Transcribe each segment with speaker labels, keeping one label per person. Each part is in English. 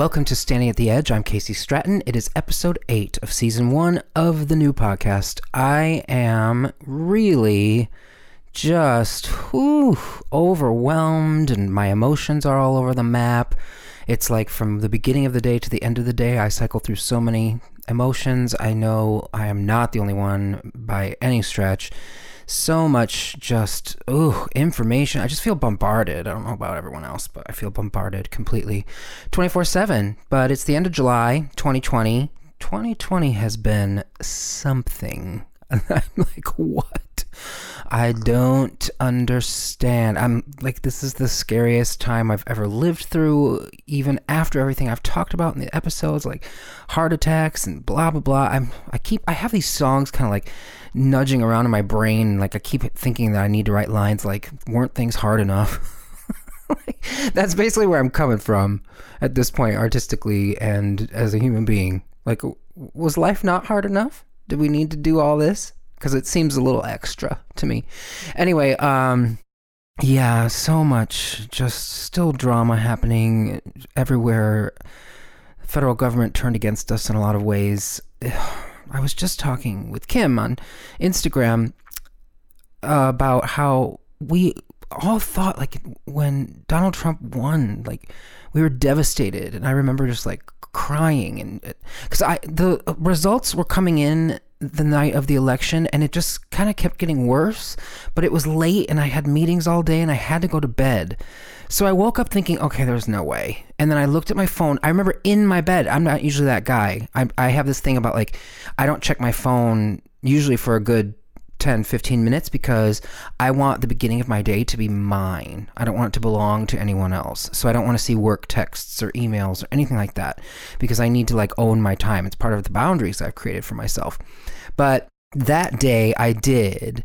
Speaker 1: welcome to Standing at the Edge. I'm Casey Stratton. It is episode eight of season one of the new podcast. I am really just whew, overwhelmed, and my emotions are all over the map. It's like from the beginning of the day to the end of the day, I cycle through so many emotions. I know I am not the only one by any stretch so much just ooh information. I just feel bombarded. I don't know about everyone else, but I feel bombarded completely 24/7. But it's the end of July 2020. 2020 has been something. I'm like, what? I don't understand. I'm like, this is the scariest time I've ever lived through, even after everything I've talked about in the episodes, like heart attacks and blah, blah, blah. I'm, I keep, I have these songs kind of like nudging around in my brain. Like I keep thinking that I need to write lines like, weren't things hard enough? That's basically where I'm coming from at this point, artistically and as a human being. Like, was life not hard enough? Did we need to do all this? Because it seems a little extra to me. Anyway, um, yeah, so much just still drama happening everywhere. Federal government turned against us in a lot of ways. I was just talking with Kim on Instagram uh, about how we all thought like when Donald Trump won, like we were devastated, and I remember just like crying and because I the results were coming in the night of the election and it just kind of kept getting worse but it was late and i had meetings all day and i had to go to bed. So i woke up thinking okay there's no way. And then i looked at my phone. I remember in my bed i'm not usually that guy. I, I have this thing about like i don't check my phone usually for a good 10 15 minutes because I want the beginning of my day to be mine. I don't want it to belong to anyone else. So I don't want to see work texts or emails or anything like that because I need to like own my time. It's part of the boundaries I've created for myself. But that day I did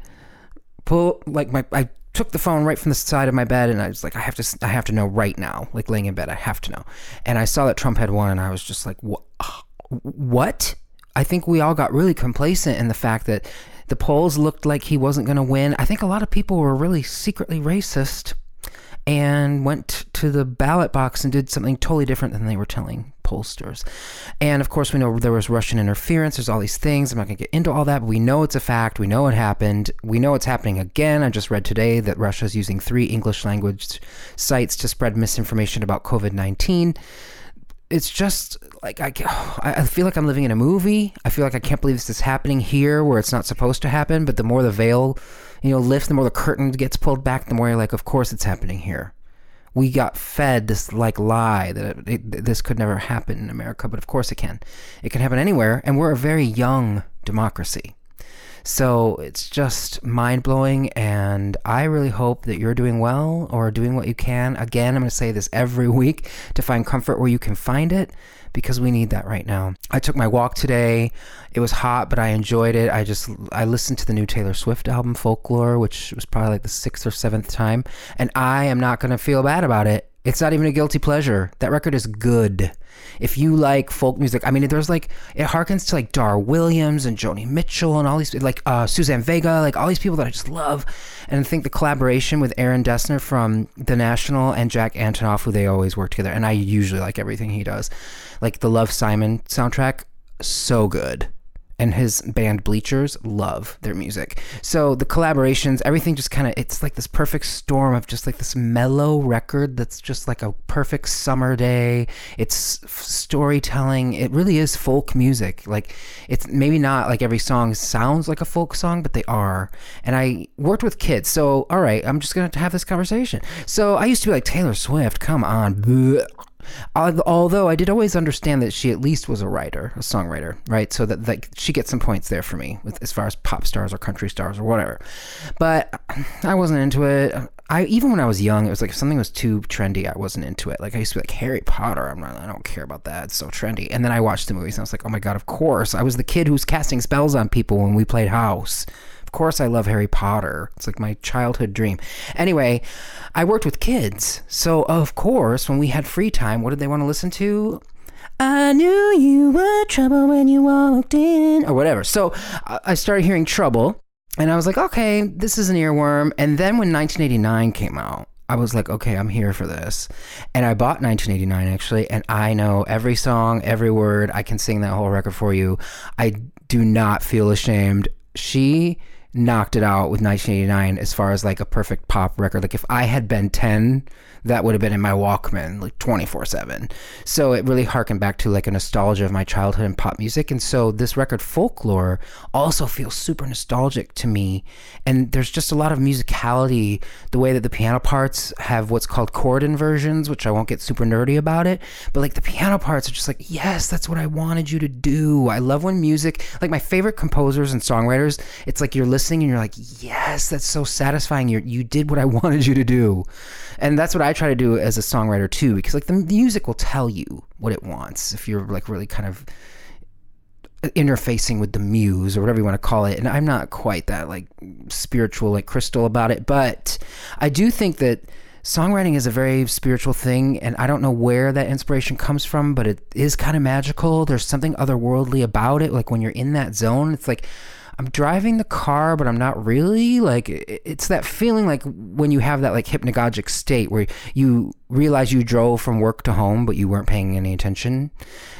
Speaker 1: pull like my I took the phone right from the side of my bed and I was like I have to I have to know right now like laying in bed I have to know. And I saw that Trump had won and I was just like what what? I think we all got really complacent in the fact that the polls looked like he wasn't going to win. I think a lot of people were really secretly racist and went to the ballot box and did something totally different than they were telling pollsters. And of course, we know there was Russian interference. There's all these things. I'm not going to get into all that, but we know it's a fact. We know it happened. We know it's happening again. I just read today that Russia is using three English language sites to spread misinformation about COVID 19 it's just like I, I feel like I'm living in a movie. I feel like I can't believe this is happening here where it's not supposed to happen. But the more the veil, you know, lifts, the more the curtain gets pulled back, the more you're like, of course it's happening here. We got fed this like lie that it, it, this could never happen in America, but of course it can. It can happen anywhere, and we're a very young democracy. So it's just mind blowing, and I really hope that you're doing well or doing what you can. Again, I'm going to say this every week to find comfort where you can find it because we need that right now. I took my walk today. It was hot, but I enjoyed it. I just I listened to the new Taylor Swift album Folklore, which was probably like the sixth or seventh time, and I am not going to feel bad about it. It's not even a guilty pleasure. That record is good. If you like folk music, I mean, there's like it harkens to like Dar Williams and Joni Mitchell and all these like uh, Suzanne Vega, like all these people that I just love. And I think the collaboration with Aaron Dessner from The National and Jack Antonoff, who they always work together, and I usually like everything he does. Like the Love Simon soundtrack, so good and his band Bleachers love their music. So the collaborations, everything just kind of it's like this perfect storm of just like this mellow record that's just like a perfect summer day. It's storytelling. It really is folk music. Like it's maybe not like every song sounds like a folk song, but they are. And I worked with kids. So all right, I'm just going to have this conversation. So I used to be like Taylor Swift, come on. Although I did always understand that she at least was a writer, a songwriter, right? So that like she gets some points there for me with as far as pop stars or country stars or whatever. But I wasn't into it. I even when I was young, it was like if something was too trendy, I wasn't into it. Like I used to be like Harry Potter. I'm not. I don't care about that. It's so trendy. And then I watched the movies and I was like, oh my god, of course. I was the kid who was casting spells on people when we played house course I love Harry Potter. It's like my childhood dream. Anyway, I worked with kids. So, of course, when we had free time, what did they want to listen to? I knew you were trouble when you walked in, or whatever. So I started hearing trouble, and I was like, okay, this is an earworm. And then when 1989 came out, I was like, okay, I'm here for this. And I bought 1989 actually, and I know every song, every word. I can sing that whole record for you. I do not feel ashamed. She knocked it out with 1989 as far as like a perfect pop record. Like if I had been 10, that would have been in my Walkman like 24 7. So it really harkened back to like a nostalgia of my childhood and pop music. And so this record, Folklore, also feels super nostalgic to me. And there's just a lot of musicality, the way that the piano parts have what's called chord inversions, which I won't get super nerdy about it. But like the piano parts are just like, yes, that's what I wanted you to do. I love when music, like my favorite composers and songwriters, it's like you're listening and you're like, yes, that's so satisfying. You you did what I wanted you to do. And that's what I try to do as a songwriter too, because like the music will tell you what it wants if you're like really kind of interfacing with the muse or whatever you want to call it. And I'm not quite that like spiritual like crystal about it, but I do think that songwriting is a very spiritual thing and I don't know where that inspiration comes from, but it is kind of magical. There's something otherworldly about it. Like when you're in that zone, it's like I'm driving the car, but I'm not really. Like it's that feeling like when you have that like hypnagogic state where you realize you drove from work to home, but you weren't paying any attention.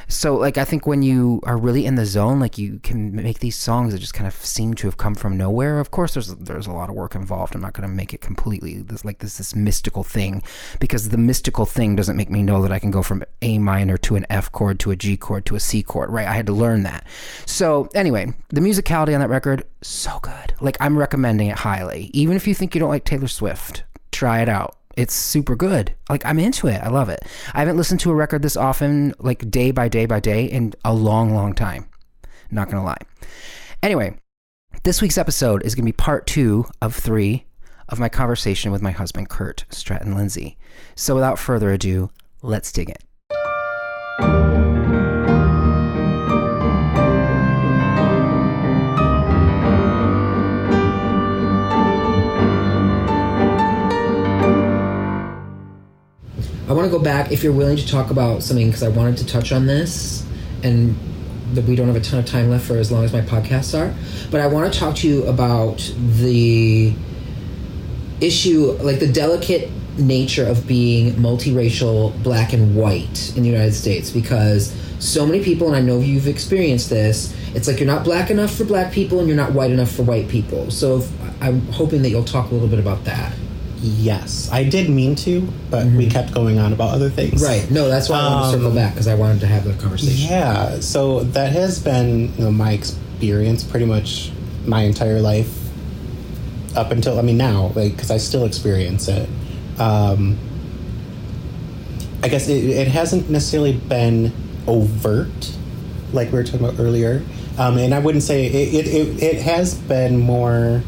Speaker 1: So like I think when you are really in the zone, like you can make these songs that just kind of seem to have come from nowhere. Of course, there's there's a lot of work involved. I'm not going to make it completely this like this this mystical thing because the mystical thing doesn't make me know that I can go from A minor to an F chord to a G chord to a C chord. Right? I had to learn that. So anyway, the musicality on that record so good. Like I'm recommending it highly. Even if you think you don't like Taylor Swift, try it out it's super good. Like I'm into it. I love it. I haven't listened to a record this often, like day by day by day, in a long, long time. Not gonna lie. Anyway, this week's episode is gonna be part two of three of my conversation with my husband Kurt Stratton Lindsay. So without further ado, let's dig in. I want to go back if you're willing to talk about something because I wanted to touch on this and that we don't have a ton of time left for as long as my podcasts are. But I want to talk to you about the issue, like the delicate nature of being multiracial, black and white in the United States because so many people, and I know you've experienced this, it's like you're not black enough for black people and you're not white enough for white people. So if, I'm hoping that you'll talk a little bit about that.
Speaker 2: Yes, I did mean to, but mm-hmm. we kept going on about other things.
Speaker 1: Right. No, that's why I wanted to circle um, back because I wanted to have the conversation.
Speaker 2: Yeah. So that has been you know, my experience pretty much my entire life up until I mean now, like because I still experience it. Um, I guess it, it hasn't necessarily been overt, like we were talking about earlier, um, and I wouldn't say it, it, it, it has been more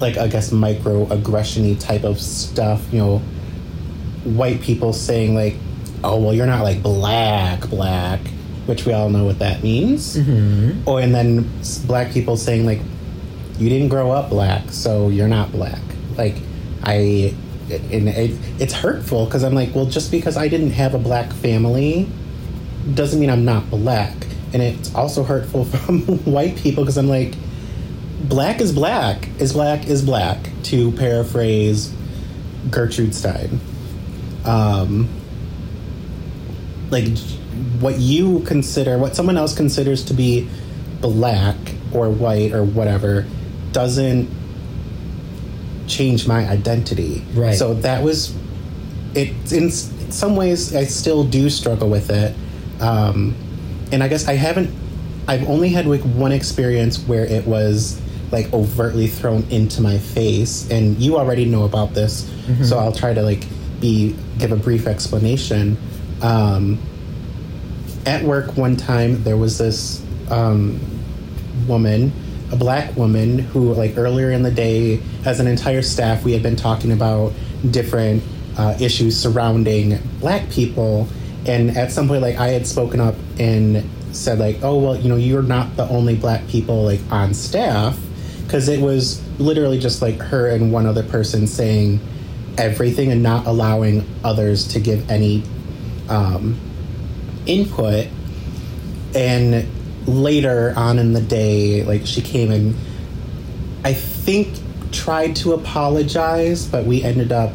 Speaker 2: like I guess microaggressiony type of stuff. You know, white people saying like, "Oh, well, you're not like black, black," which we all know what that means. Mm-hmm. Oh, and then black people saying like, "You didn't grow up black, so you're not black." Like, I. And it, it's hurtful because I'm like, well, just because I didn't have a black family doesn't mean I'm not black. And it's also hurtful from white people because I'm like, black is black is black is black to paraphrase gertrude stein. Um, like what you consider what someone else considers to be black or white or whatever doesn't change my identity.
Speaker 1: Right.
Speaker 2: So that was it in some ways i still do struggle with it. Um, and i guess i haven't i've only had like one experience where it was like overtly thrown into my face. And you already know about this mm-hmm. so i'll try to like be give a brief explanation. Um, at work one time there was this um, woman a black woman who like earlier in the day as an entire staff we had been talking about different uh, issues surrounding black people. And at some point like i had spoken up and said like oh well you know you're not the only black people like on staff because it was literally just like her and one other person saying everything and not allowing others to give any um, input. And later on in the day, like she came and I think tried to apologize, but we ended up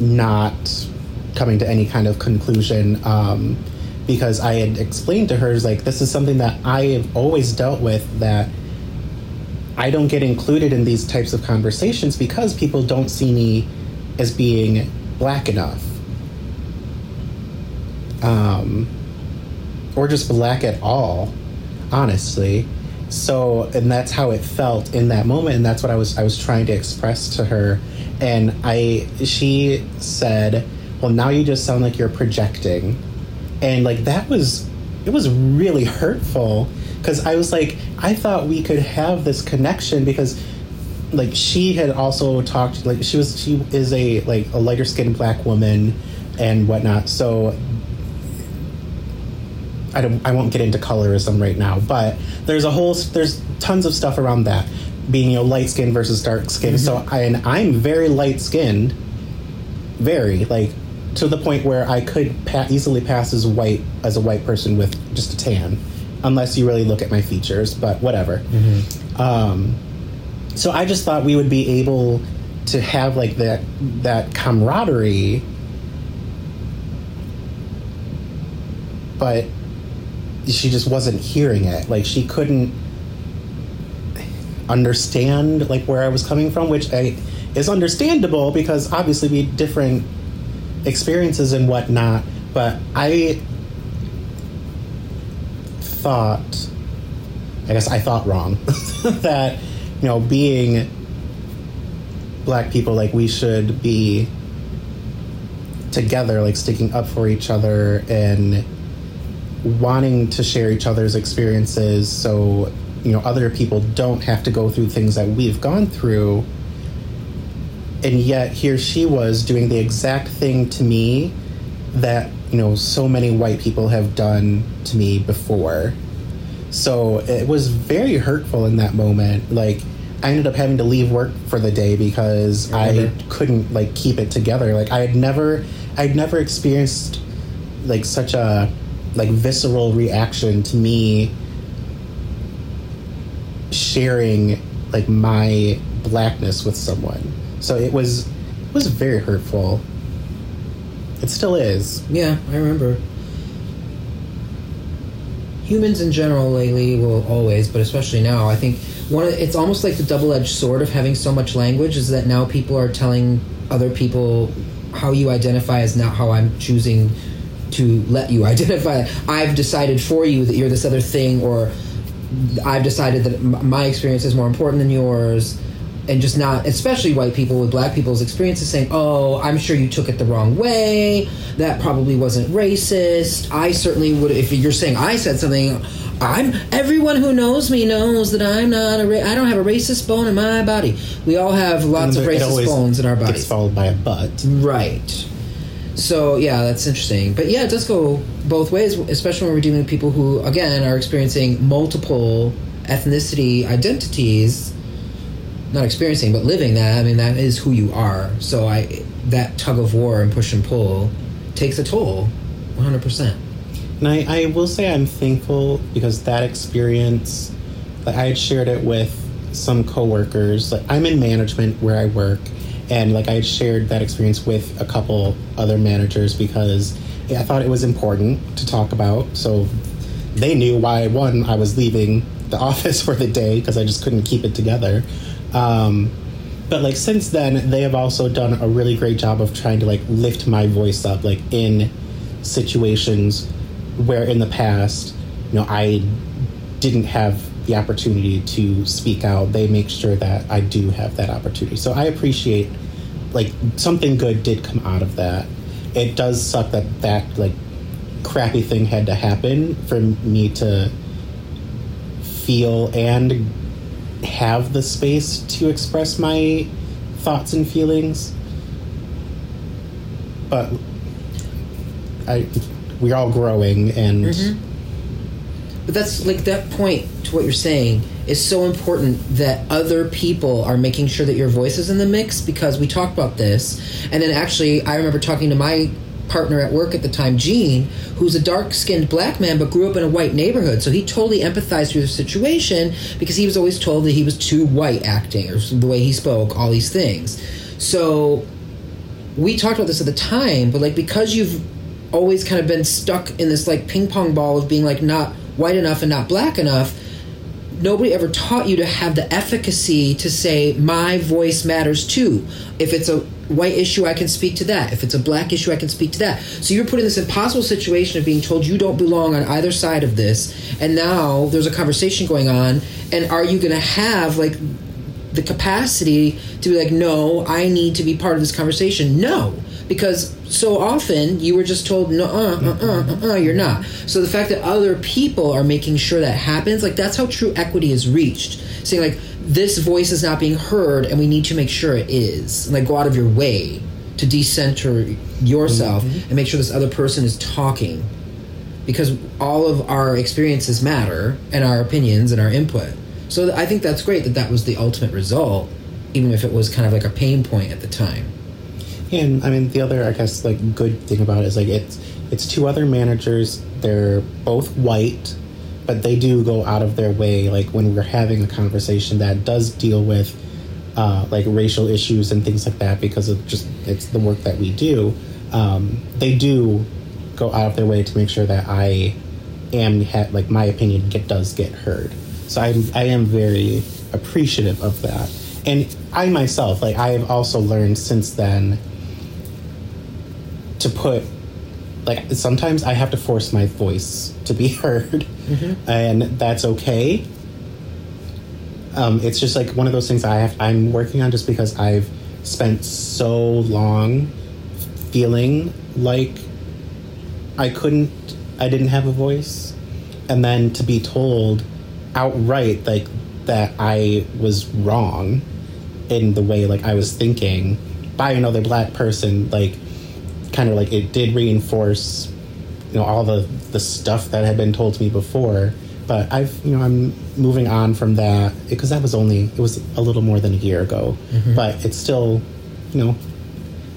Speaker 2: not coming to any kind of conclusion um, because I had explained to her like this is something that I have always dealt with that I don't get included in these types of conversations because people don't see me as being black enough. Um, or just black at all, honestly. So, and that's how it felt in that moment, and that's what I was I was trying to express to her. And I, she said, "Well, now you just sound like you're projecting," and like that was, it was really hurtful because I was like, I thought we could have this connection because like she had also talked like she was she is a like a lighter skinned black woman and whatnot so I don't I won't get into colorism right now but there's a whole there's tons of stuff around that being you know light skin versus dark skin so mm-hmm. I, and I'm very light skinned very like to the point where I could pa- easily pass as white as a white person with just a tan unless you really look at my features but whatever. Um, so I just thought we would be able to have like that that camaraderie but she just wasn't hearing it. Like she couldn't understand like where I was coming from which I, is understandable because obviously we had different experiences and whatnot but I thought I guess I thought wrong that you know being black people like we should be together like sticking up for each other and wanting to share each other's experiences so you know other people don't have to go through things that we've gone through. And yet here she was doing the exact thing to me that you know so many white people have done to me before. So it was very hurtful in that moment. Like i ended up having to leave work for the day because
Speaker 1: I
Speaker 2: i couldn't like keep it together. Like i had never i'd never experienced like such a like visceral reaction to me sharing like my blackness with someone. So it was it was very hurtful it still is
Speaker 1: Yeah, I remember. Humans in general lately, will always, but especially now, I think one. It's almost like the double-edged sword of having so much language is that now people are telling other people how you identify is not how I'm choosing to let you identify. I've decided for you that you're this other thing, or I've decided that my experience is more important than yours. And just not, especially white people with black people's experiences, saying, "Oh, I'm sure you took it the wrong way. That probably wasn't racist. I certainly would. If you're saying I said something, I'm everyone who knows me knows that I'm not a. Ra- I don't have a racist bone in my body. We all have lots of racist bones in our
Speaker 2: gets
Speaker 1: bodies.
Speaker 2: followed by a butt
Speaker 1: Right. So yeah, that's interesting. But yeah, it does go both ways, especially when we're dealing with people who, again, are experiencing multiple ethnicity identities. Not experiencing, but living that. I mean, that is who you are. So I, that tug of war and push and pull, takes a toll, one hundred percent.
Speaker 2: And I, I will say I'm thankful because that experience, like I had shared it with some coworkers. Like I'm in management where I work, and like I had shared that experience with a couple other managers because I thought it was important to talk about. So they knew why one I was leaving the office for the day because I just couldn't keep it together. Um, but like since then, they have also done a really great job of trying to like lift my voice up, like in situations where in the past, you know, I didn't have the opportunity to speak out. They make sure that I do have that opportunity. So I appreciate like something good did come out of that. It does suck that that like crappy thing had to happen for me to feel and have the space to express my thoughts and feelings. But I we're all growing and mm-hmm.
Speaker 1: But that's like that point to what you're saying is so important that other people are making sure that your voice is in the mix because we talked about this. And then actually, I remember talking to my partner at work at the time, Gene, who's a dark skinned black man but grew up in a white neighborhood. So he totally empathized with the situation because he was always told that he was too white acting or the way he spoke, all these things. So we talked about this at the time, but like because you've always kind of been stuck in this like ping pong ball of being like not white enough and not black enough, nobody ever taught you to have the efficacy to say my voice matters too. If it's a white issue, I can speak to that. If it's a black issue, I can speak to that. So you're put in this impossible situation of being told you don't belong on either side of this, and now there's a conversation going on, and are you going to have like the capacity to be like, no, I need to be part of this conversation? No, because so often you were just told, no, uh, uh, uh, uh, you're not. So the fact that other people are making sure that happens, like that's how true equity is reached. Saying like this voice is not being heard, and we need to make sure it is. And, like go out of your way to decenter yourself
Speaker 2: Mm-hmm.
Speaker 1: and make sure this other person is talking, because all of our experiences matter and our opinions and our input. So th- I think that's great that that was the ultimate result, even if it was kind of like a pain point at the time.
Speaker 2: And I mean, the other, I guess, like good thing about it is like it's it's two other managers. They're both white, but they do go out of their way. Like when we're having a conversation that does deal with uh, like racial issues and things like that, because of just it's the work that we do. Um, they do go out of their way to make sure that I am ha- like my opinion get does get heard. So I'm I am very appreciative of that. And I myself, like I have also learned since then to put like sometimes I have to force my voice to be heard, and that's okay. Um, it's just like one of those things I have. I'm working on just because I've spent so long feeling like I couldn't, I didn't have a voice, and then to be told outright like that I was wrong in the way like I was thinking by another black person, like kind of like it did reinforce, you know, all the the stuff that had been told to me before. But I've, you know, I'm moving on from that because that was only it was a little more than a year ago, mm-hmm. but it's still, you know,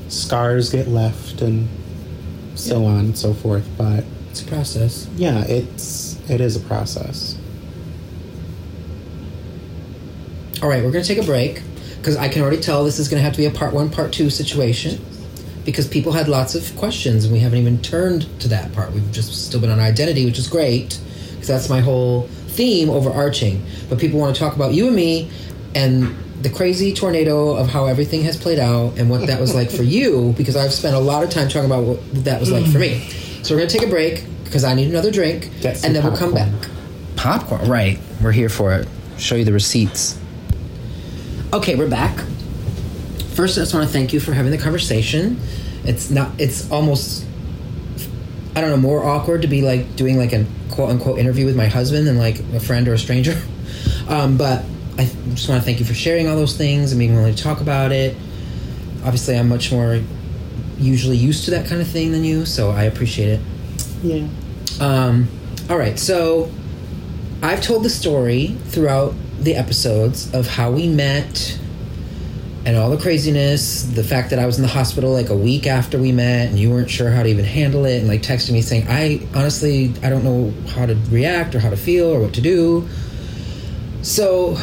Speaker 2: scars get left and so on and so forth. But
Speaker 1: It's a process.
Speaker 2: yeah, it's it is a process.
Speaker 1: All right, we're going to take a break because I can already tell this is going to have to be a part one, part two situation because people had lots of questions and we haven't even turned to that part. We've just still been on identity, which is great because that's my whole theme overarching. But people want to talk about you and me and the crazy tornado of how everything has played out and what that was like for you because I've spent a lot of time talking about what that was like for me. So we're going to take a break because I need another drink
Speaker 2: Get
Speaker 1: and then we'll come back. Popcorn, right. We're here for it. Show you the receipts. Okay, we're back. First, I just want to thank you for having the conversation. It's not. It's almost. I don't know. More awkward to be like doing like a quote unquote interview with my husband than like a friend or a stranger. Um, but I just want to thank you for sharing all those things and being willing to talk about it. Obviously, I'm much more usually used to that kind of thing than you, so I appreciate it.
Speaker 2: Yeah.
Speaker 1: Um, all right, so I've told the story throughout the episodes of how we met and all the craziness, the fact that I was in the hospital like a week after we met and you weren't sure how to even handle it and like texting me saying, I honestly, I don't know how to react or how to feel or what to do. So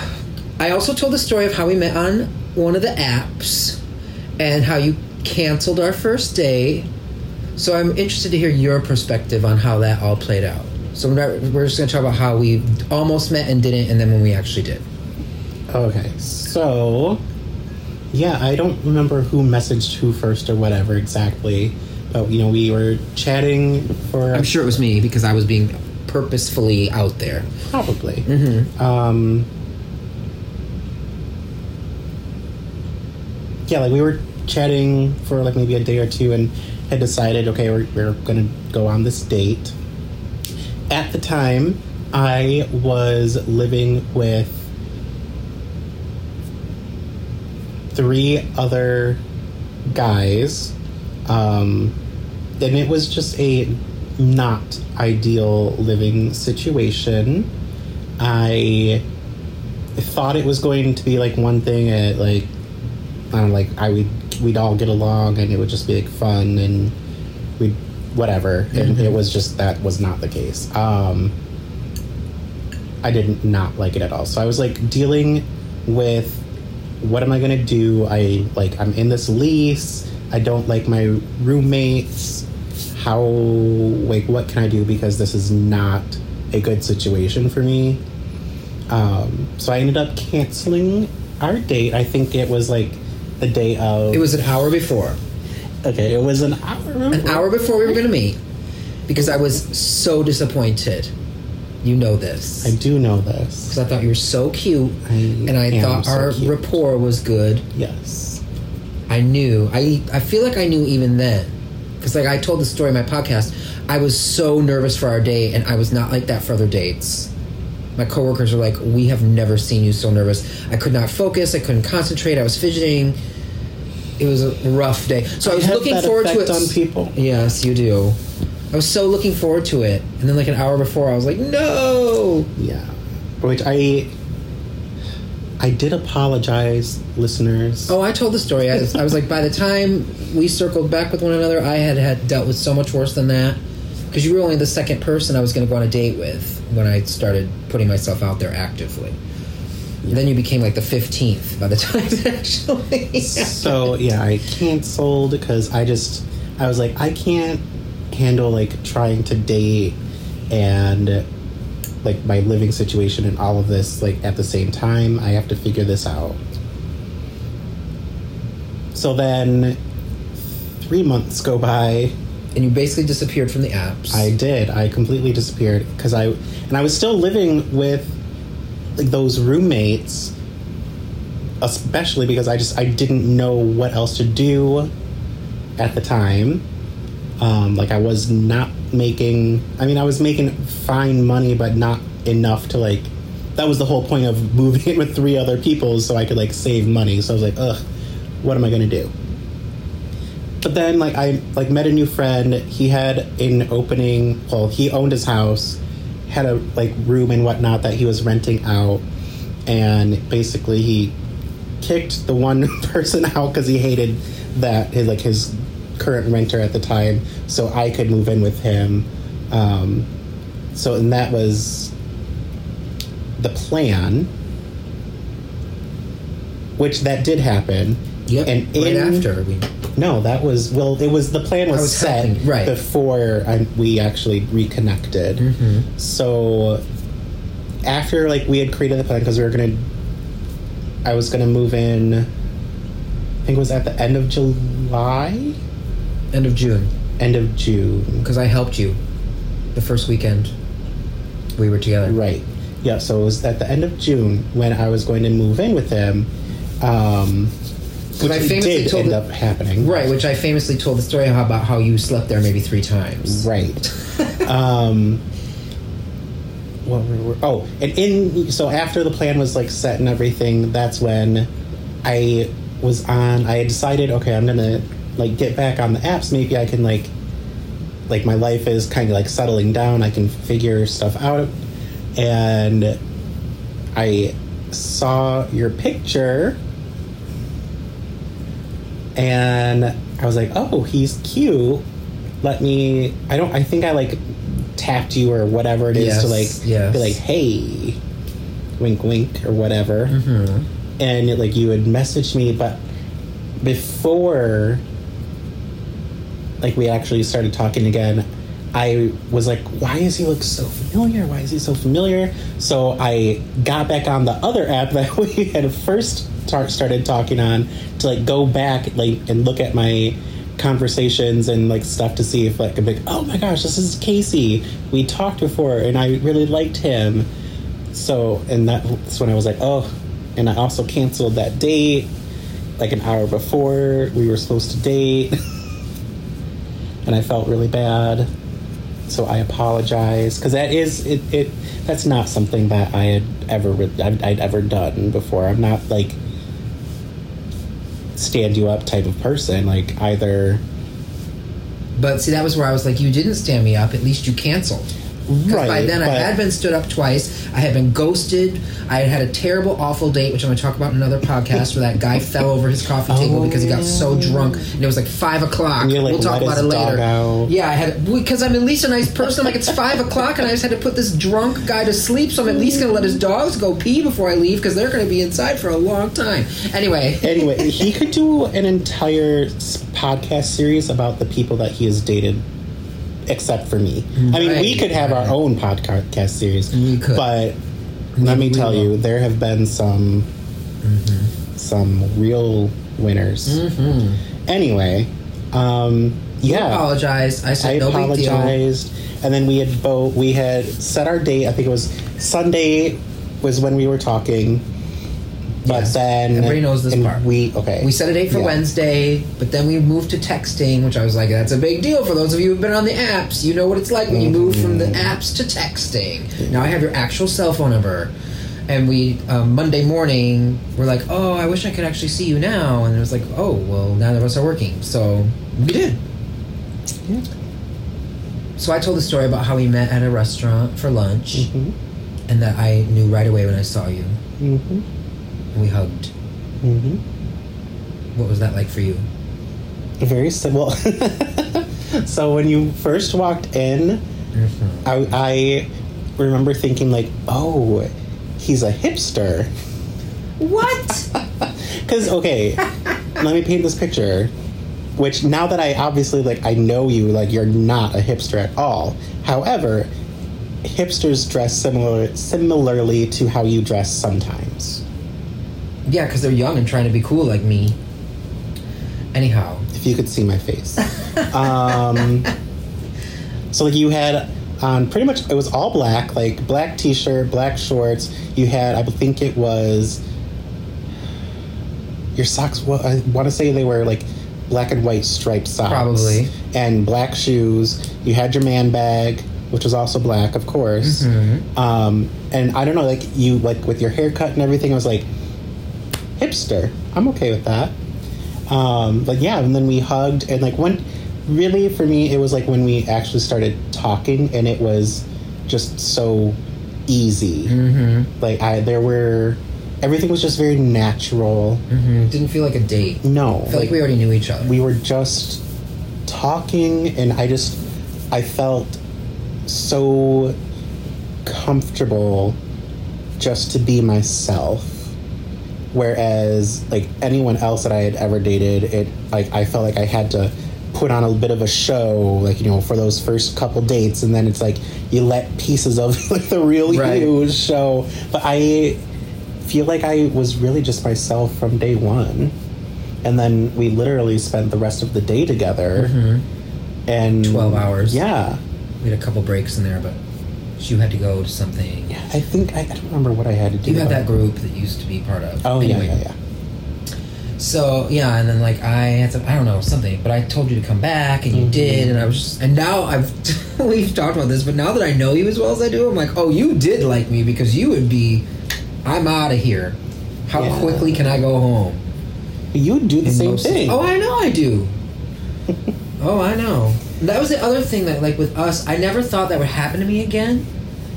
Speaker 1: I also told the story of how we met on one of the apps and how you canceled our first date so I'm interested to hear your perspective on how that all played out. So we're, just going to talk about how we almost met and didn't, and then when we actually did.
Speaker 2: Okay, so yeah, I don't remember who messaged who first or whatever exactly, but you know we were chatting for
Speaker 1: I'm sure it was me because I was being purposefully out there.
Speaker 2: probably.
Speaker 1: Mm-hmm.
Speaker 2: Um, yeah, like we were chatting for like maybe a day or two and had decided, okay, we're, we're gonna go on this date. At the time, I was living with three other guys, um, and it was just a not ideal living situation. I thought it was going to be like one thing at like I don't know, like I would we'd all get along and it would just be like fun and we whatever and
Speaker 1: Mm-hmm.
Speaker 2: it was just that was not the case um i did not like it at all so i was like dealing with what am i going to do i like i'm in this lease i don't like my roommates how like what can i do because this is not a good situation for me um so i ended up canceling our date i think it was like the day of
Speaker 1: It was an hour before.
Speaker 2: okay it was an hour
Speaker 1: An hour before we were going to meet. Because I was so disappointed. You know this.
Speaker 2: i do know this
Speaker 1: Because I thought you were so cute.
Speaker 2: I
Speaker 1: and I thought
Speaker 2: so
Speaker 1: our
Speaker 2: cute.
Speaker 1: rapport was good.
Speaker 2: yes
Speaker 1: I knew. I I feel like I knew even then. Because like I told the story in my podcast, I was so nervous for our date, and I was not like that for other dates. My coworkers were like, "We have never seen you so nervous." I could not focus. I couldn't concentrate. I was fidgeting. It was a rough day. So I was
Speaker 2: have
Speaker 1: looking forward to it.
Speaker 2: on people.
Speaker 1: Yes, you do. I was so looking forward to it, and then like an hour before, I was like, "No."
Speaker 2: Yeah. Which I I did apologize, listeners.
Speaker 1: Oh, I told the story. I was, I was like, by the time we circled back with one another, I had had dealt with so much worse than that. Because you were only the second person I was going to go on a date with when I started putting myself out there actively. And then you became like the 15th by the time actually.
Speaker 2: So yeah, I canceled because I just I was like I can't handle like trying to date and like my living situation and all of this like at the same time. I have to figure this out. So then 3 months go by
Speaker 1: and you basically disappeared from the apps.
Speaker 2: I did. I completely disappeared because I and I was still living with like those roommates, especially because I just I didn't know what else to do at the time. Um, like I was not making. I mean, I was making fine money, but not enough to like. That was the whole point of moving in with three other people, so I could like save money. So I was like, ugh, what am I gonna do? but then like I like met a new friend. He had an opening. Well, he owned his house, had a like room and whatnot that he was renting out, and basically he kicked the one person out because he hated that his like his current renter at the time, so I could move in with him. Um, so and that was the plan, which that did happen.
Speaker 1: Yep.
Speaker 2: And
Speaker 1: right after we.
Speaker 2: no, that was well. It was the plan was,
Speaker 1: was
Speaker 2: set
Speaker 1: helping, right.
Speaker 2: before I, we actually reconnected.
Speaker 1: Mm-hmm.
Speaker 2: So after like we had created the plan because we were gonna, I was gonna move in. I think it was at the end of July,
Speaker 1: End of June.
Speaker 2: end of June.
Speaker 1: Because I helped you the first weekend we were together.
Speaker 2: Right. Yeah. So it was at the end of June when I was going to move in with him. Um, which
Speaker 1: I famously
Speaker 2: did
Speaker 1: told
Speaker 2: end
Speaker 1: the-
Speaker 2: up happening.
Speaker 1: Right, which I famously told the story about how you slept there maybe three times.
Speaker 2: Right. um, what were, were- oh, and in so after the plan was like set and everything, that's when I was on. I had decided, okay, I'm gonna like get back on the apps. Maybe I can like like my life is kind of like settling down. I can figure stuff out, and I saw your picture and I was like, "Oh, he's cute." Let me. I don't. I think I like tapped you or whatever it is
Speaker 1: Yes,
Speaker 2: to like
Speaker 1: yes.
Speaker 2: be like, "Hey," wink, wink, or whatever.
Speaker 1: Mm-hmm.
Speaker 2: And it, like you had messaged me, but before like we actually started talking again, I was like, "Why does he look so familiar? Why is he so familiar?" So I got back on the other app that we had first tar- started talking on to like go back like and look at my conversations and like stuff to see if like I'm like, "Oh my gosh, this is Casey. We talked before, and I really liked him." So and that's when I was like, "Oh," and I also canceled that date like an hour before we were supposed to date. and I felt really bad. So I apologize because that is it, it. That's not something that I had ever I'd, I'd ever done before. I'm not like stand you up type of person. Like either
Speaker 1: But see, that was where I was like, you didn't stand me up. At least you canceled. Because by
Speaker 2: Right,
Speaker 1: then I had been stood up twice. I had been ghosted. I had had a terrible, awful date, which I'm going to talk about in another podcast, where that guy fell over his coffee table
Speaker 2: Oh,
Speaker 1: because he got so drunk, and it was like five o'clock.
Speaker 2: Like,
Speaker 1: we'll talk about it later. Yeah, I had because I'm at least a nice person. Like it's five o'clock, and I just had to put this drunk guy to sleep. So I'm at least going to let his dogs go pee before I leave because they're going to be inside for a long time. Anyway,
Speaker 2: Anyway, he could do an entire podcast series about the people that he has dated, except for me. I mean, we could have our own podcast series,
Speaker 1: We could.
Speaker 2: but let me tell
Speaker 1: will.
Speaker 2: you, there have been some some real winners. Anyway, um,
Speaker 1: you
Speaker 2: yeah,
Speaker 1: apologize. I said
Speaker 2: I
Speaker 1: no big deal.
Speaker 2: and then we had both we had set our date. I think it was Sunday was when we were talking. But
Speaker 1: Yes.
Speaker 2: then
Speaker 1: Everybody knows this part.
Speaker 2: We okay.
Speaker 1: We set a date for
Speaker 2: Yeah.
Speaker 1: Wednesday, but then we moved to texting, which I was like, that's a big deal for those of you who've been on the apps. You know what it's like when you move from the apps to texting. Now I have your actual cell phone number. And we, um, Monday morning, we're like, oh, I wish I could actually see you now. And it was like, oh, well, neither of us are working. So we did.
Speaker 2: Yeah.
Speaker 1: So I told the story about how we met at a restaurant for lunch
Speaker 2: Mhm.
Speaker 1: and that I knew right away when I saw you.
Speaker 2: Mm-hmm.
Speaker 1: And we hugged.
Speaker 2: Mm-hmm.
Speaker 1: What was that like for you?
Speaker 2: Very simple. so when you first walked in, I, I remember thinking like, "Oh, he's a hipster."
Speaker 1: What?
Speaker 2: Because okay, let me paint this picture. Which now that I obviously like I know you, like you're not a hipster at all. However, hipsters dress similar similarly to how you dress sometimes.
Speaker 1: Yeah, because they're young and trying to be cool like me. Anyhow,
Speaker 2: if you could see my face. um, so like you had on pretty much it was all black, like black t-shirt, black shorts. You had I think it was your socks. Well, I want to say they were like black and white striped socks,
Speaker 1: Probably.
Speaker 2: and black shoes. You had your man bag, which was also black, of course.
Speaker 1: Mm-hmm.
Speaker 2: Um, and I don't know, like you like with your haircut and everything. I was like hipster. I'm okay with that um but yeah and then we hugged and like when really for me it was like when we actually started talking and it was just so easy
Speaker 1: mm-hmm,
Speaker 2: like i there were everything was just very natural
Speaker 1: mm-hmm. didn't feel like a date.
Speaker 2: no
Speaker 1: I felt like we already knew each other.
Speaker 2: we were just talking and i just i felt so comfortable just to be myself whereas like anyone else that i had ever dated it like i felt like i had to put on a bit of a show like you know for those first couple dates. And then it's like you let pieces of like the real
Speaker 1: Right.
Speaker 2: you show. But i feel like i was really just myself from day one. And then we literally spent the rest of the day together. Mm-hmm. And
Speaker 1: 12 hours.
Speaker 2: yeah.
Speaker 1: We had a couple breaks in there, but you had to go to something.
Speaker 2: yeah i think i, I don't remember what i had to do
Speaker 1: You had that group that used to be part of.
Speaker 2: oh
Speaker 1: Anyway,
Speaker 2: yeah yeah yeah
Speaker 1: So yeah, and then like I had some I don't know something, but I told you to come back, and you
Speaker 2: Mm-hmm.
Speaker 1: did, and I was, just, and now I've we've talked about this, but now that I know you as well as I do, I'm like, oh, you did like me because you would be, I'm out of here. How
Speaker 2: Yeah.
Speaker 1: quickly can I go home?
Speaker 2: you do the
Speaker 1: in
Speaker 2: same
Speaker 1: most-
Speaker 2: thing
Speaker 1: Oh, I know I do. Oh, I know. That was the other thing that, like, with us, I never thought that would happen to me again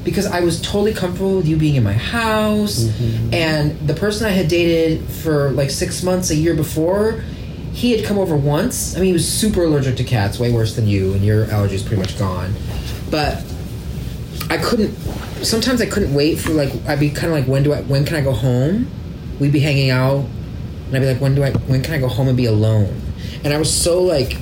Speaker 1: because I was totally comfortable with you being in my house.
Speaker 2: Mm-hmm.
Speaker 1: And the person I had dated for like six months, a year before, he had come over once. I mean, he was super allergic to cats, way worse than you, and your allergy is pretty much gone. But I couldn't. Sometimes I couldn't wait for like I'd be kind of like when do I when can I go home? We'd be hanging out, and I'd be like when do I when can I go home and be alone? And I was so like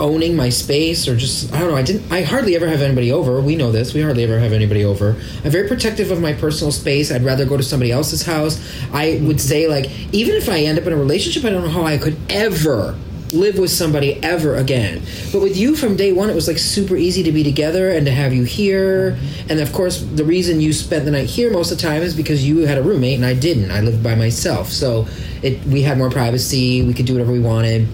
Speaker 1: owning my space or just I don't know I didn't I hardly ever have anybody over. We know this. We hardly ever have anybody over. I'm very protective of my personal space. I'd rather go to somebody else's house. I would mm-hmm. say like even if I end up in a relationship I don't know how I could ever live with somebody ever again. But with you from day one it was like super easy to be together and to have you here. Mm-hmm. And of course the reason you spent the night here most of the time is because you had a roommate and I didn't. I lived by myself. So it we had more privacy. We could do whatever we wanted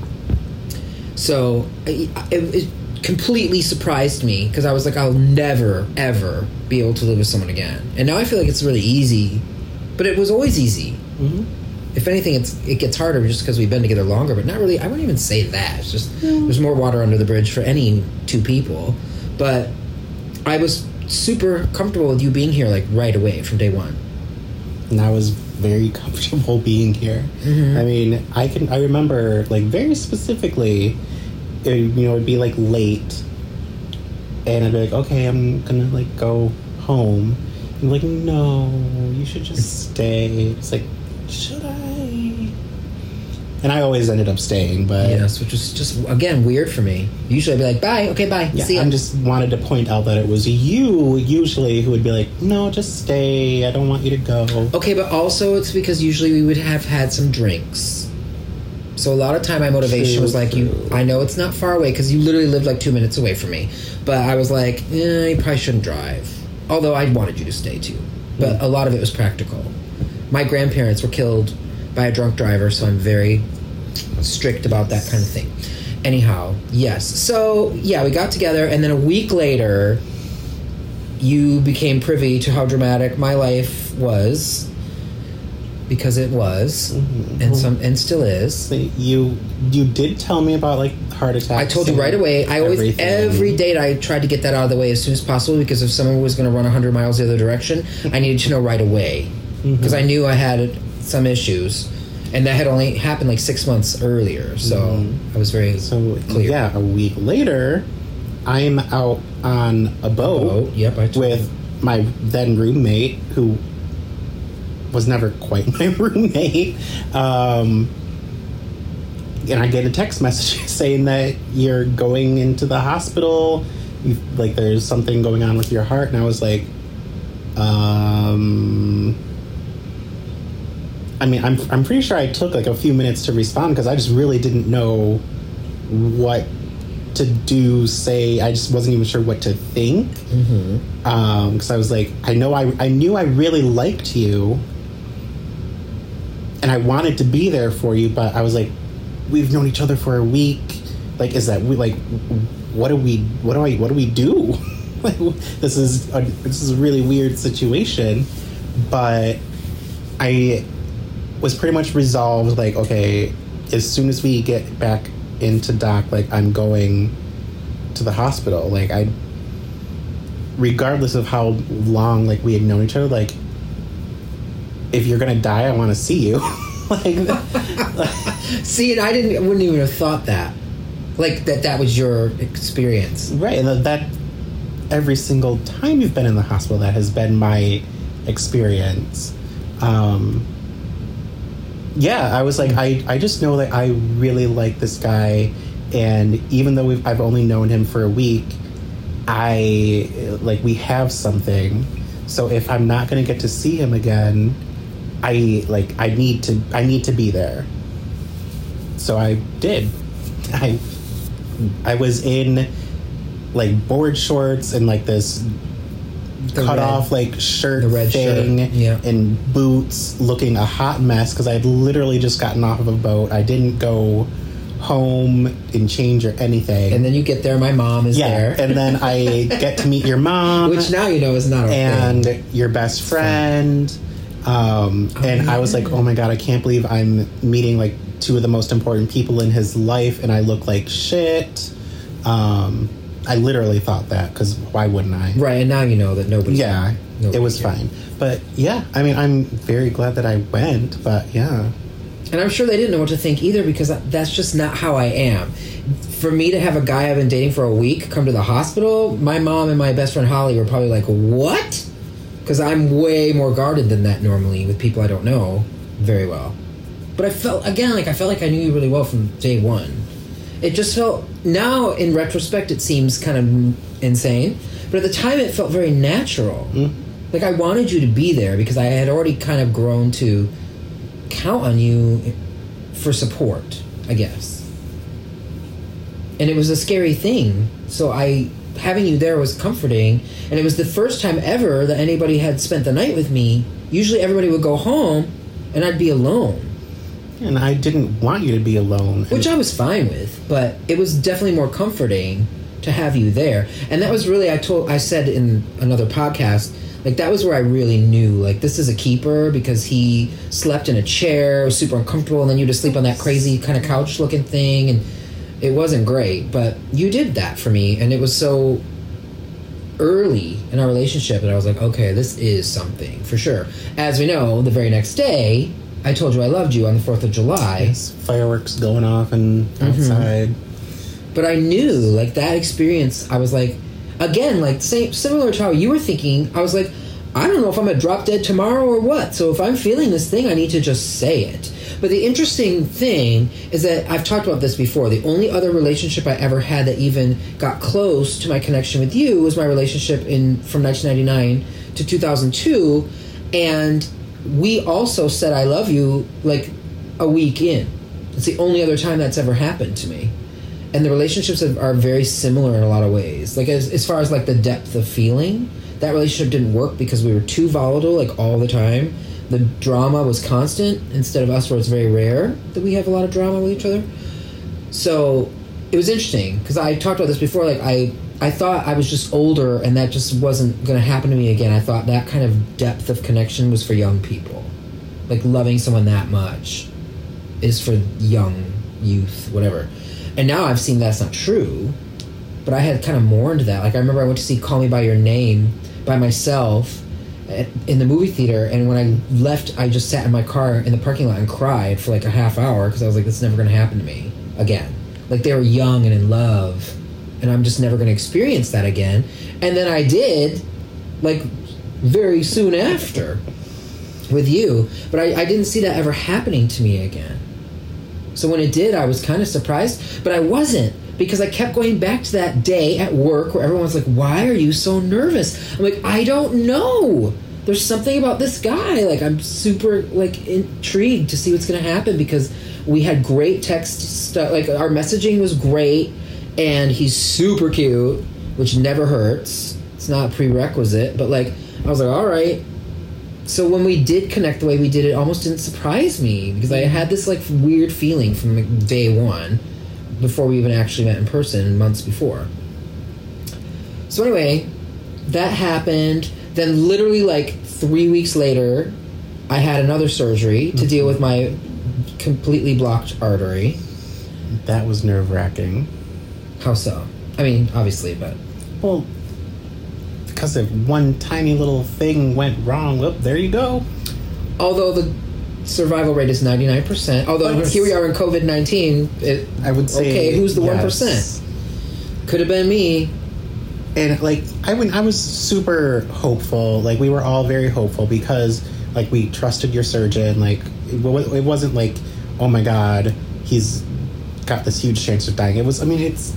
Speaker 1: so it, it completely surprised me because I was like, I'll never, ever be able to live with someone again. And now I feel like it's really easy, but it was always easy.
Speaker 2: Mhm.
Speaker 1: If anything, it's it gets harder just because we've been together longer. But not really. I wouldn't even say that. It's just there's more water under the bridge for any two people. But I was super comfortable with you being here like right away from day one.
Speaker 2: And I was very comfortable being here. Mm-hmm. I mean, I can I remember like very specifically, it, you know, it'd be like late, and I'd be like, okay, I'm gonna like go home. And like, no, you should just stay. It's like, should I? And I always ended up staying, but
Speaker 1: Yes, which was just again weird for me. Usually I'd be like, bye, okay, bye.
Speaker 2: yeah,
Speaker 1: See ya.
Speaker 2: I just wanted to point out that it was you usually who would be like, no, just stay. I don't want you to go.
Speaker 1: Okay, but also it's because usually we would have had some drinks. So a lot of time my motivation
Speaker 2: True,
Speaker 1: was like, you. I know it's not far away because you literally lived like two minutes away from me, but I was like, eh, you probably shouldn't drive. Although I wanted you to stay too, but
Speaker 2: Hmm.
Speaker 1: a lot of it was practical. My grandparents were killed by a drunk driver, so I'm very strict about that kind of thing. Anyhow, yes. So yeah, we got together, and then a week later, you became privy to how dramatic my life was because it was
Speaker 2: Mm-hmm.
Speaker 1: and some and still is
Speaker 2: You you did tell me about like heart attacks.
Speaker 1: i told you right away i always
Speaker 2: everything.
Speaker 1: every date i tried to get that out of the way as soon as possible because if someone was going to run 100 miles the other direction i needed to know right away
Speaker 2: Mm-hmm.
Speaker 1: because i knew i had some issues and that had only happened like six months earlier so i was very
Speaker 2: Mm-hmm. So
Speaker 1: clear
Speaker 2: yeah, a week later, I'm out on a boat
Speaker 1: oh yep i
Speaker 2: with
Speaker 1: you.
Speaker 2: my then roommate, who was never quite my roommate. Um, and I get a text message saying that you're going into the hospital. You, like there's something going on with your heart, and I was like, um. I mean, I'm I'm pretty sure I took like a few minutes to respond because I just really didn't know what to do. Say, I just wasn't even sure what to think.
Speaker 1: Mm-hmm.
Speaker 2: Um, because I was like, I know I I knew I really liked you, and I wanted to be there for you, but I was like, we've known each other for a week. Like, is that we like? What do we? What do I? What do we do? like, this is a, this is a really weird situation, but I was pretty much resolved. Like, okay, as soon as we get back into dock, like I'm going to the hospital. Like I, regardless of how long like we had known each other, like if you're gonna die, I want to see you. like,
Speaker 1: see and i didn't I wouldn't even have thought that like that that was your experience
Speaker 2: right, and that, that every single time you've been in the hospital, that has been my experience. Um, yeah, I was like, hmm. I, I just know that I really like this guy, and even though we've, I've only known him for a week, I like we have something. So if I'm not gonna get to see him again, I like I need to I need to be there. So I did. I I was in like board shorts and like this
Speaker 1: The
Speaker 2: cut
Speaker 1: red-
Speaker 2: off like shirt
Speaker 1: the red shirt,
Speaker 2: thing
Speaker 1: yeah.
Speaker 2: and boots looking a hot mess because I had literally just gotten off of a boat. I didn't go home and change or anything.
Speaker 1: and then you get there my mom is
Speaker 2: yeah,
Speaker 1: there
Speaker 2: and then I get to meet your mom
Speaker 1: which now you know is not a
Speaker 2: and
Speaker 1: thing.
Speaker 2: your best friend. Um,
Speaker 1: Oh,
Speaker 2: and I was like, oh my god, I can't believe I'm meeting like two of the most important people in his life, and I look like shit. Um, I literally thought that because why wouldn't I?
Speaker 1: right and now you know that nobody
Speaker 2: Yeah,
Speaker 1: Nobody
Speaker 2: it was
Speaker 1: cared.
Speaker 2: fine. But yeah, I mean, I'm very glad that I went. But yeah,
Speaker 1: and i'm sure they didn't know what to think either because that's just not how i am for me to have a guy i've been dating for a week come to the hospital my mom and my best friend holly were probably like what because i'm way more guarded than that normally with people i don't know very well but i felt again like i felt like i knew you really well from day one it just felt now in retrospect it seems kind of insane but at the time it felt very natural. Hmm? Like i wanted you to be there because i had already kind of grown to count on you for support i guess. And it was a scary thing. So i having you there was comforting and it was the first time ever that anybody had spent the night with me. Usually everybody would go home and i'd be alone
Speaker 2: and I didn't want you to be alone.
Speaker 1: which I was fine with, but it was definitely more comforting to have you there. And that was really I told I said in another podcast, like that was where I really knew like this is a keeper because he slept in a chair, was super uncomfortable, and then you just sleep on that crazy kind of couch looking thing and it wasn't great, but you did that for me and it was so early in our relationship that I was like, okay, this is something for sure. As we know, the very next day, I told you I loved you on the 4th of July.
Speaker 2: It's fireworks going off and
Speaker 1: Mm-hmm.
Speaker 2: outside.
Speaker 1: But I knew, like, that experience, I was like, again, like, same, similar to how you were thinking, I was like, I don't know if I'm gonna drop dead tomorrow or what. So if I'm feeling this thing, I need to just say it. But the interesting thing is that I've talked about this before. The only other relationship I ever had that even got close to my connection with you was my relationship in from 1999 to 2002, and we also said I love you like a week in. It's the only other time that's ever happened to me and the relationships are very similar in a lot of ways. Like as as far as like the depth of feeling, that relationship didn't work because we were too volatile like all the time. The drama was constant instead of us where it's very rare that we have a lot of drama with each other. So it was interesting because I talked about this before. Like I I thought I was just older and that just wasn't going to happen to me again. I thought that kind of depth of connection was for young people, like loving someone that much is for young youth, whatever. And now I've seen that's not true. But I had kind of mourned that. Like I remember I went to see Call Me by Your Name by myself in the movie theater, and when I left, I just sat in my car in the parking lot and cried for like a half hour because I was like, "This is never going to happen to me again." Like they were young and in love, and I'm just never going to experience that again. And then I did, like very soon after, with you. But I, I didn't see that ever happening to me again. So when it did, I was kind of surprised, but I wasn't because I kept going back to that day at work where everyone's like, "Why are you so nervous?" I'm like, "I don't know. There's something about this guy. Like I'm super like intrigued to see what's going to happen because we had great text stuff. Like our messaging was great, and he's super cute, which never hurts. It's not a prerequisite, but like I was like, all right, so when we did connect the way we did, it almost didn't surprise me because I had this like weird feeling from day one, before we even actually met in person months before. So anyway, that happened. Then literally like three weeks later, I had another surgery to deal with my completely blocked artery.
Speaker 2: That was nerve wracking.
Speaker 1: How so? I mean, obviously, but
Speaker 2: Well, because if one tiny little thing went wrong, well, there you go.
Speaker 1: although the survival rate is ninety nine percent, although
Speaker 2: But-
Speaker 1: here we are in COVID nineteen,
Speaker 2: I would say.
Speaker 1: Okay, who's the
Speaker 2: yes.
Speaker 1: 1%? could have been me.
Speaker 2: and like I went, I was super hopeful. Like we were all very hopeful because like we trusted your surgeon. Like it wasn't like, oh my god, he's got this huge chance of dying. It was. I mean, it's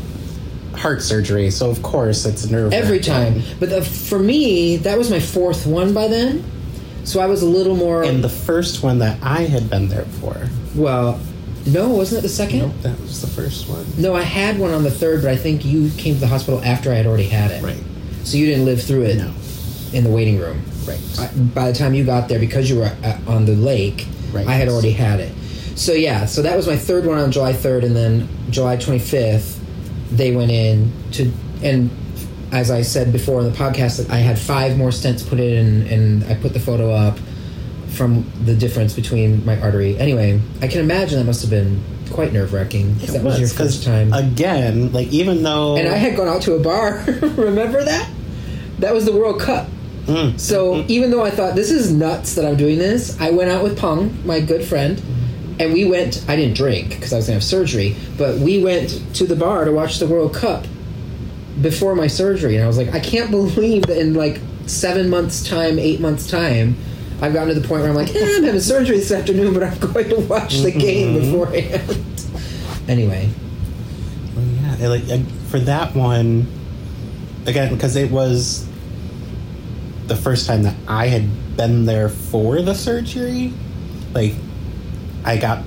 Speaker 2: heart surgery, so of course it's nerve
Speaker 1: every time. But the, for me, that was my fourth one by then, so I was a little more.
Speaker 2: And the first one that I had been there for.
Speaker 1: well, no, wasn't it the second?
Speaker 2: Nope, that was the first one.
Speaker 1: No, I had one on the third, but I think you came to the hospital after I had already had it.
Speaker 2: Right.
Speaker 1: So you didn't live through it
Speaker 2: No.
Speaker 1: in the waiting room.
Speaker 2: Right.
Speaker 1: I, by the time you got there, because you were at, on the lake,
Speaker 2: Right.
Speaker 1: I had already had it. So yeah, so that was my third one on July third, and then July twenty fifth, they went in to and as I said before in the podcast, I had five more stents put in, and I put the photo up from the difference between my artery. Anyway, I can imagine that must have been quite nerve wracking. That was your first time.
Speaker 2: Again, like even though
Speaker 1: and I had gone out to a bar. Remember that? That was the World Cup.
Speaker 2: Mm.
Speaker 1: So even though I thought this is nuts that I'm doing this, I went out with Pung, my good friend, and we went. I didn't drink because I was gonna have surgery, but we went to the bar to watch the World Cup before my surgery, and I was like, I can't believe that in like seven months' time, eight months' time. I've gotten to the point where I'm like, eh, I'm having surgery this afternoon, but I'm going to watch the game beforehand. anyway,
Speaker 2: Well, yeah, like for that one, again because it was the first time that I had been there for the surgery. Like, I got,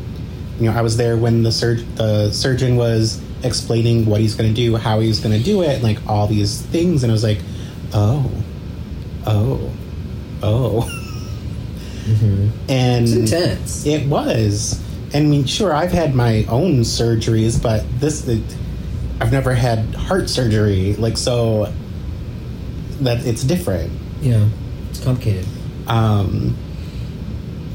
Speaker 2: you know, I was there when the surg the surgeon was explaining what he's going to do, how he's going to do it, and like all these things, and I was like, oh, oh, oh, and
Speaker 1: it's intense.
Speaker 2: it was. I mean, sure, I've had my own surgeries, but this, it, I've never had heart surgery. Like, so that it's different.
Speaker 1: Yeah, it's complicated.
Speaker 2: Um,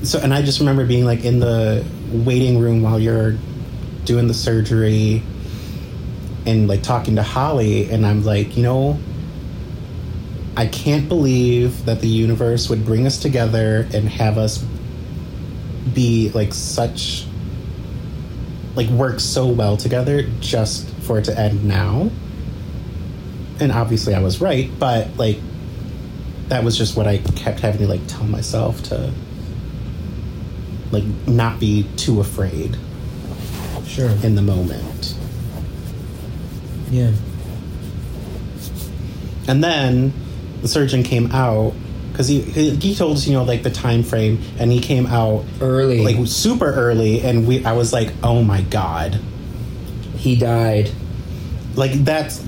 Speaker 2: so, and I just remember being like in the waiting room while you're doing the surgery and like talking to Holly, and I'm like, you know, I can't believe that the universe would bring us together and have us be like such like work so well together just for it to end now. And obviously I was right, but like that was just what I kept having to like tell myself to like not be too afraid
Speaker 1: Sure.
Speaker 2: in the moment.
Speaker 1: Yeah.
Speaker 2: And then the surgeon came out because he, he he told us you know like the time frame, and he came out
Speaker 1: Early.
Speaker 2: like super early, and we I was like, oh my god,
Speaker 1: he died.
Speaker 2: like that's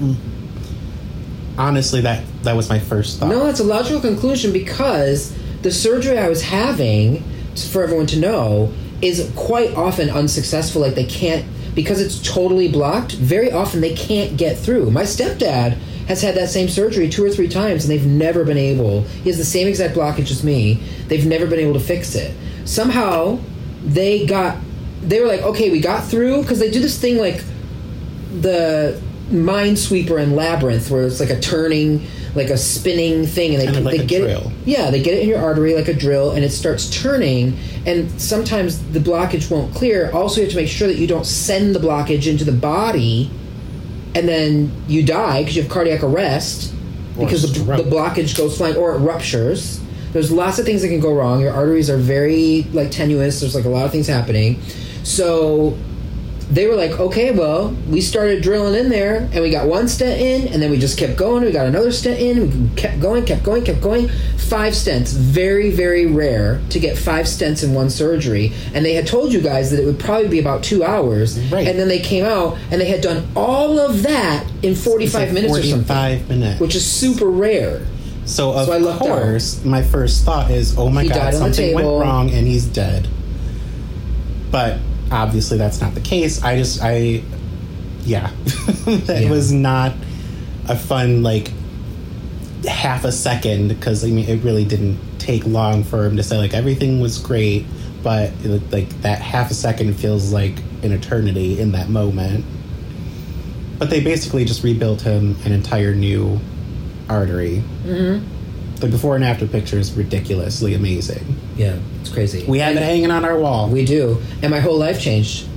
Speaker 2: honestly that that was my first thought.
Speaker 1: No, it's a logical conclusion because the surgery I was having, for everyone to know, is quite often unsuccessful. Like they can't because it's totally blocked. Very often they can't get through. My stepdad has had that same surgery two or three times, and they've never been able. He has the same exact blockage as me. They've never been able to fix it. Somehow, they got. They were like, okay, we got through because they do this thing like the Minesweeper and Labyrinth, where it's like a turning, like a spinning thing, and they,
Speaker 2: Kind of like
Speaker 1: they
Speaker 2: a
Speaker 1: get
Speaker 2: drill.
Speaker 1: it. Yeah, they get it in your artery like a drill, and it starts turning. And sometimes the blockage won't clear. Also, you have to make sure that you don't send the blockage into the body, and then you die because you have cardiac arrest
Speaker 2: Or
Speaker 1: because the, the blockage goes flying or it ruptures. There's lots of things that can go wrong. Your arteries are very like tenuous. There's like a lot of things happening. So they were like, okay, well, we started drilling in there, and we got one stent in, and then we just kept going. We got another stent in. We kept going, kept going, kept going. Five stents. Very, very rare to get five stents in one surgery. And they had told you guys that it would probably be about two hours.
Speaker 2: Right.
Speaker 1: And then they came out, and they had done all of that in 45
Speaker 2: like
Speaker 1: minutes or something,
Speaker 2: 45 minutes.
Speaker 1: which is super rare.
Speaker 2: so of
Speaker 1: so
Speaker 2: course, my first thought is, oh my
Speaker 1: He
Speaker 2: god,
Speaker 1: died on the
Speaker 2: something went wrong and he's dead. But obviously that's not the case. I just I yeah. it
Speaker 1: Yeah.
Speaker 2: was not a fun like half a second because I mean it really didn't take long for him to say like everything was great, but it, like that half a second feels like an eternity in that moment. But they basically just rebuilt him an entire new artery. Mm-hmm. The before and after picture is ridiculously amazing.
Speaker 1: Yeah, it's crazy.
Speaker 2: We have it hanging on our wall.
Speaker 1: We do. And my whole life changed.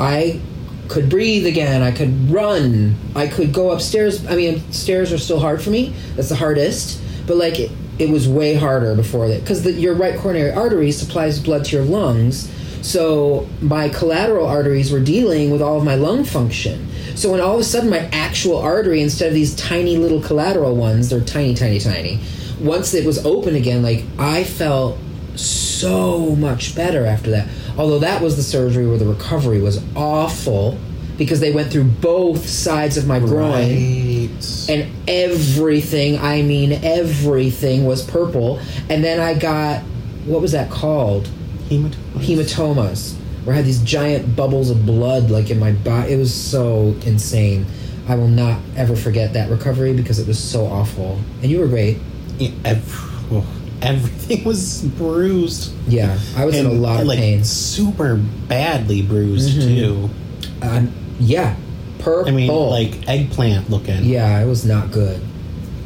Speaker 1: I could breathe again. I could run. I could go upstairs. I mean, stairs are still hard for me. That's the hardest. But like it, it was way harder before that because your right coronary artery supplies blood to your lungs. So my collateral arteries were dealing with all of my lung function. So when all of a sudden my actual artery, instead of these tiny little collateral ones, they're tiny, tiny, tiny. Once it was open again, like I felt so much better after that. Although that was the surgery where the recovery was awful because they went through both sides of my groin
Speaker 2: Right.
Speaker 1: and everything, I mean everything was purple. And then I got what was that called?
Speaker 2: Hematomas.
Speaker 1: Hematomas. Where I had these giant bubbles of blood like in my body. It was so insane. I will not ever forget that recovery because it was so awful. And you were great.
Speaker 2: Yeah, oh, everything was bruised.
Speaker 1: Yeah, I was in a lot of
Speaker 2: like,
Speaker 1: pain.
Speaker 2: super badly bruised
Speaker 1: Mhm.
Speaker 2: too.
Speaker 1: Um, yeah, purple.
Speaker 2: I mean, like eggplant looking.
Speaker 1: yeah, it was not good.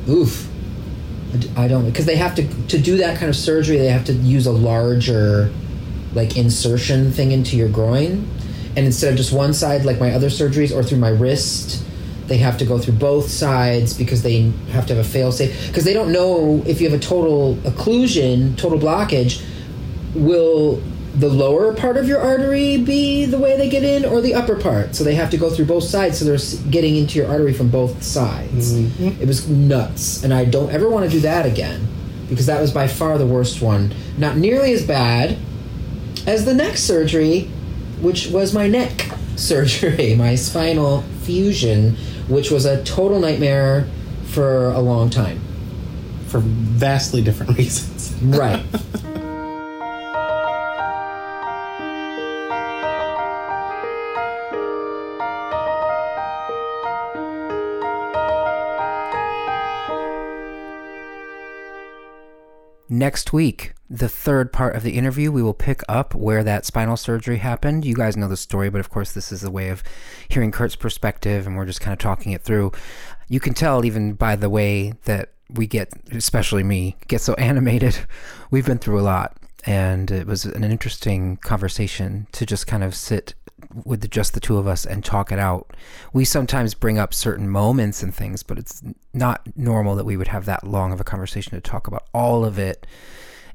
Speaker 1: Oof. I don't because they have to to do that kind of surgery. They have to use a larger, like insertion thing into your groin, and instead of just one side, like my other surgeries, or through my wrist, they have to go through both sides because they have to have a fail safe. Because they don't know if you have a total occlusion, total blockage, will the lower part of your artery be the way they get in or the upper part so they have to go through both sides so they're getting into your artery from both sides
Speaker 2: Mhm.
Speaker 1: it was nuts and i don't ever want to do that again because that was by far the worst one not nearly as bad as the next surgery which was my neck surgery my spinal fusion which was a total nightmare for a long time.
Speaker 2: For vastly different reasons.
Speaker 1: right.
Speaker 3: Next week, the third part of the interview, we will pick up where that spinal surgery happened. You guys know the story, but of course, this is a way of hearing Kurt's perspective, and we're just kind of talking it through. You can tell even by the way that
Speaker 1: we get, especially me, get so animated. We've been through a lot, and it was an interesting conversation to just kind of sit with the, just the two of us and talk it out. We sometimes bring up certain moments and things, but it's not normal that we would have that long of a conversation to talk about all of it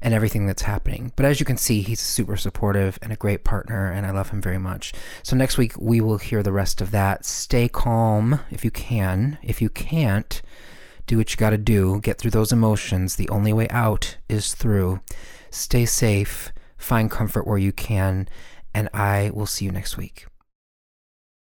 Speaker 1: and everything that's happening. But as you can see, he's super supportive and a great partner, and I love him very much. So next week, we will hear the rest of that. Stay calm if you can. If you can't, do what you got to do. Get through those emotions. The only way out is through. Stay safe. Find comfort where you can. And I will see you next week.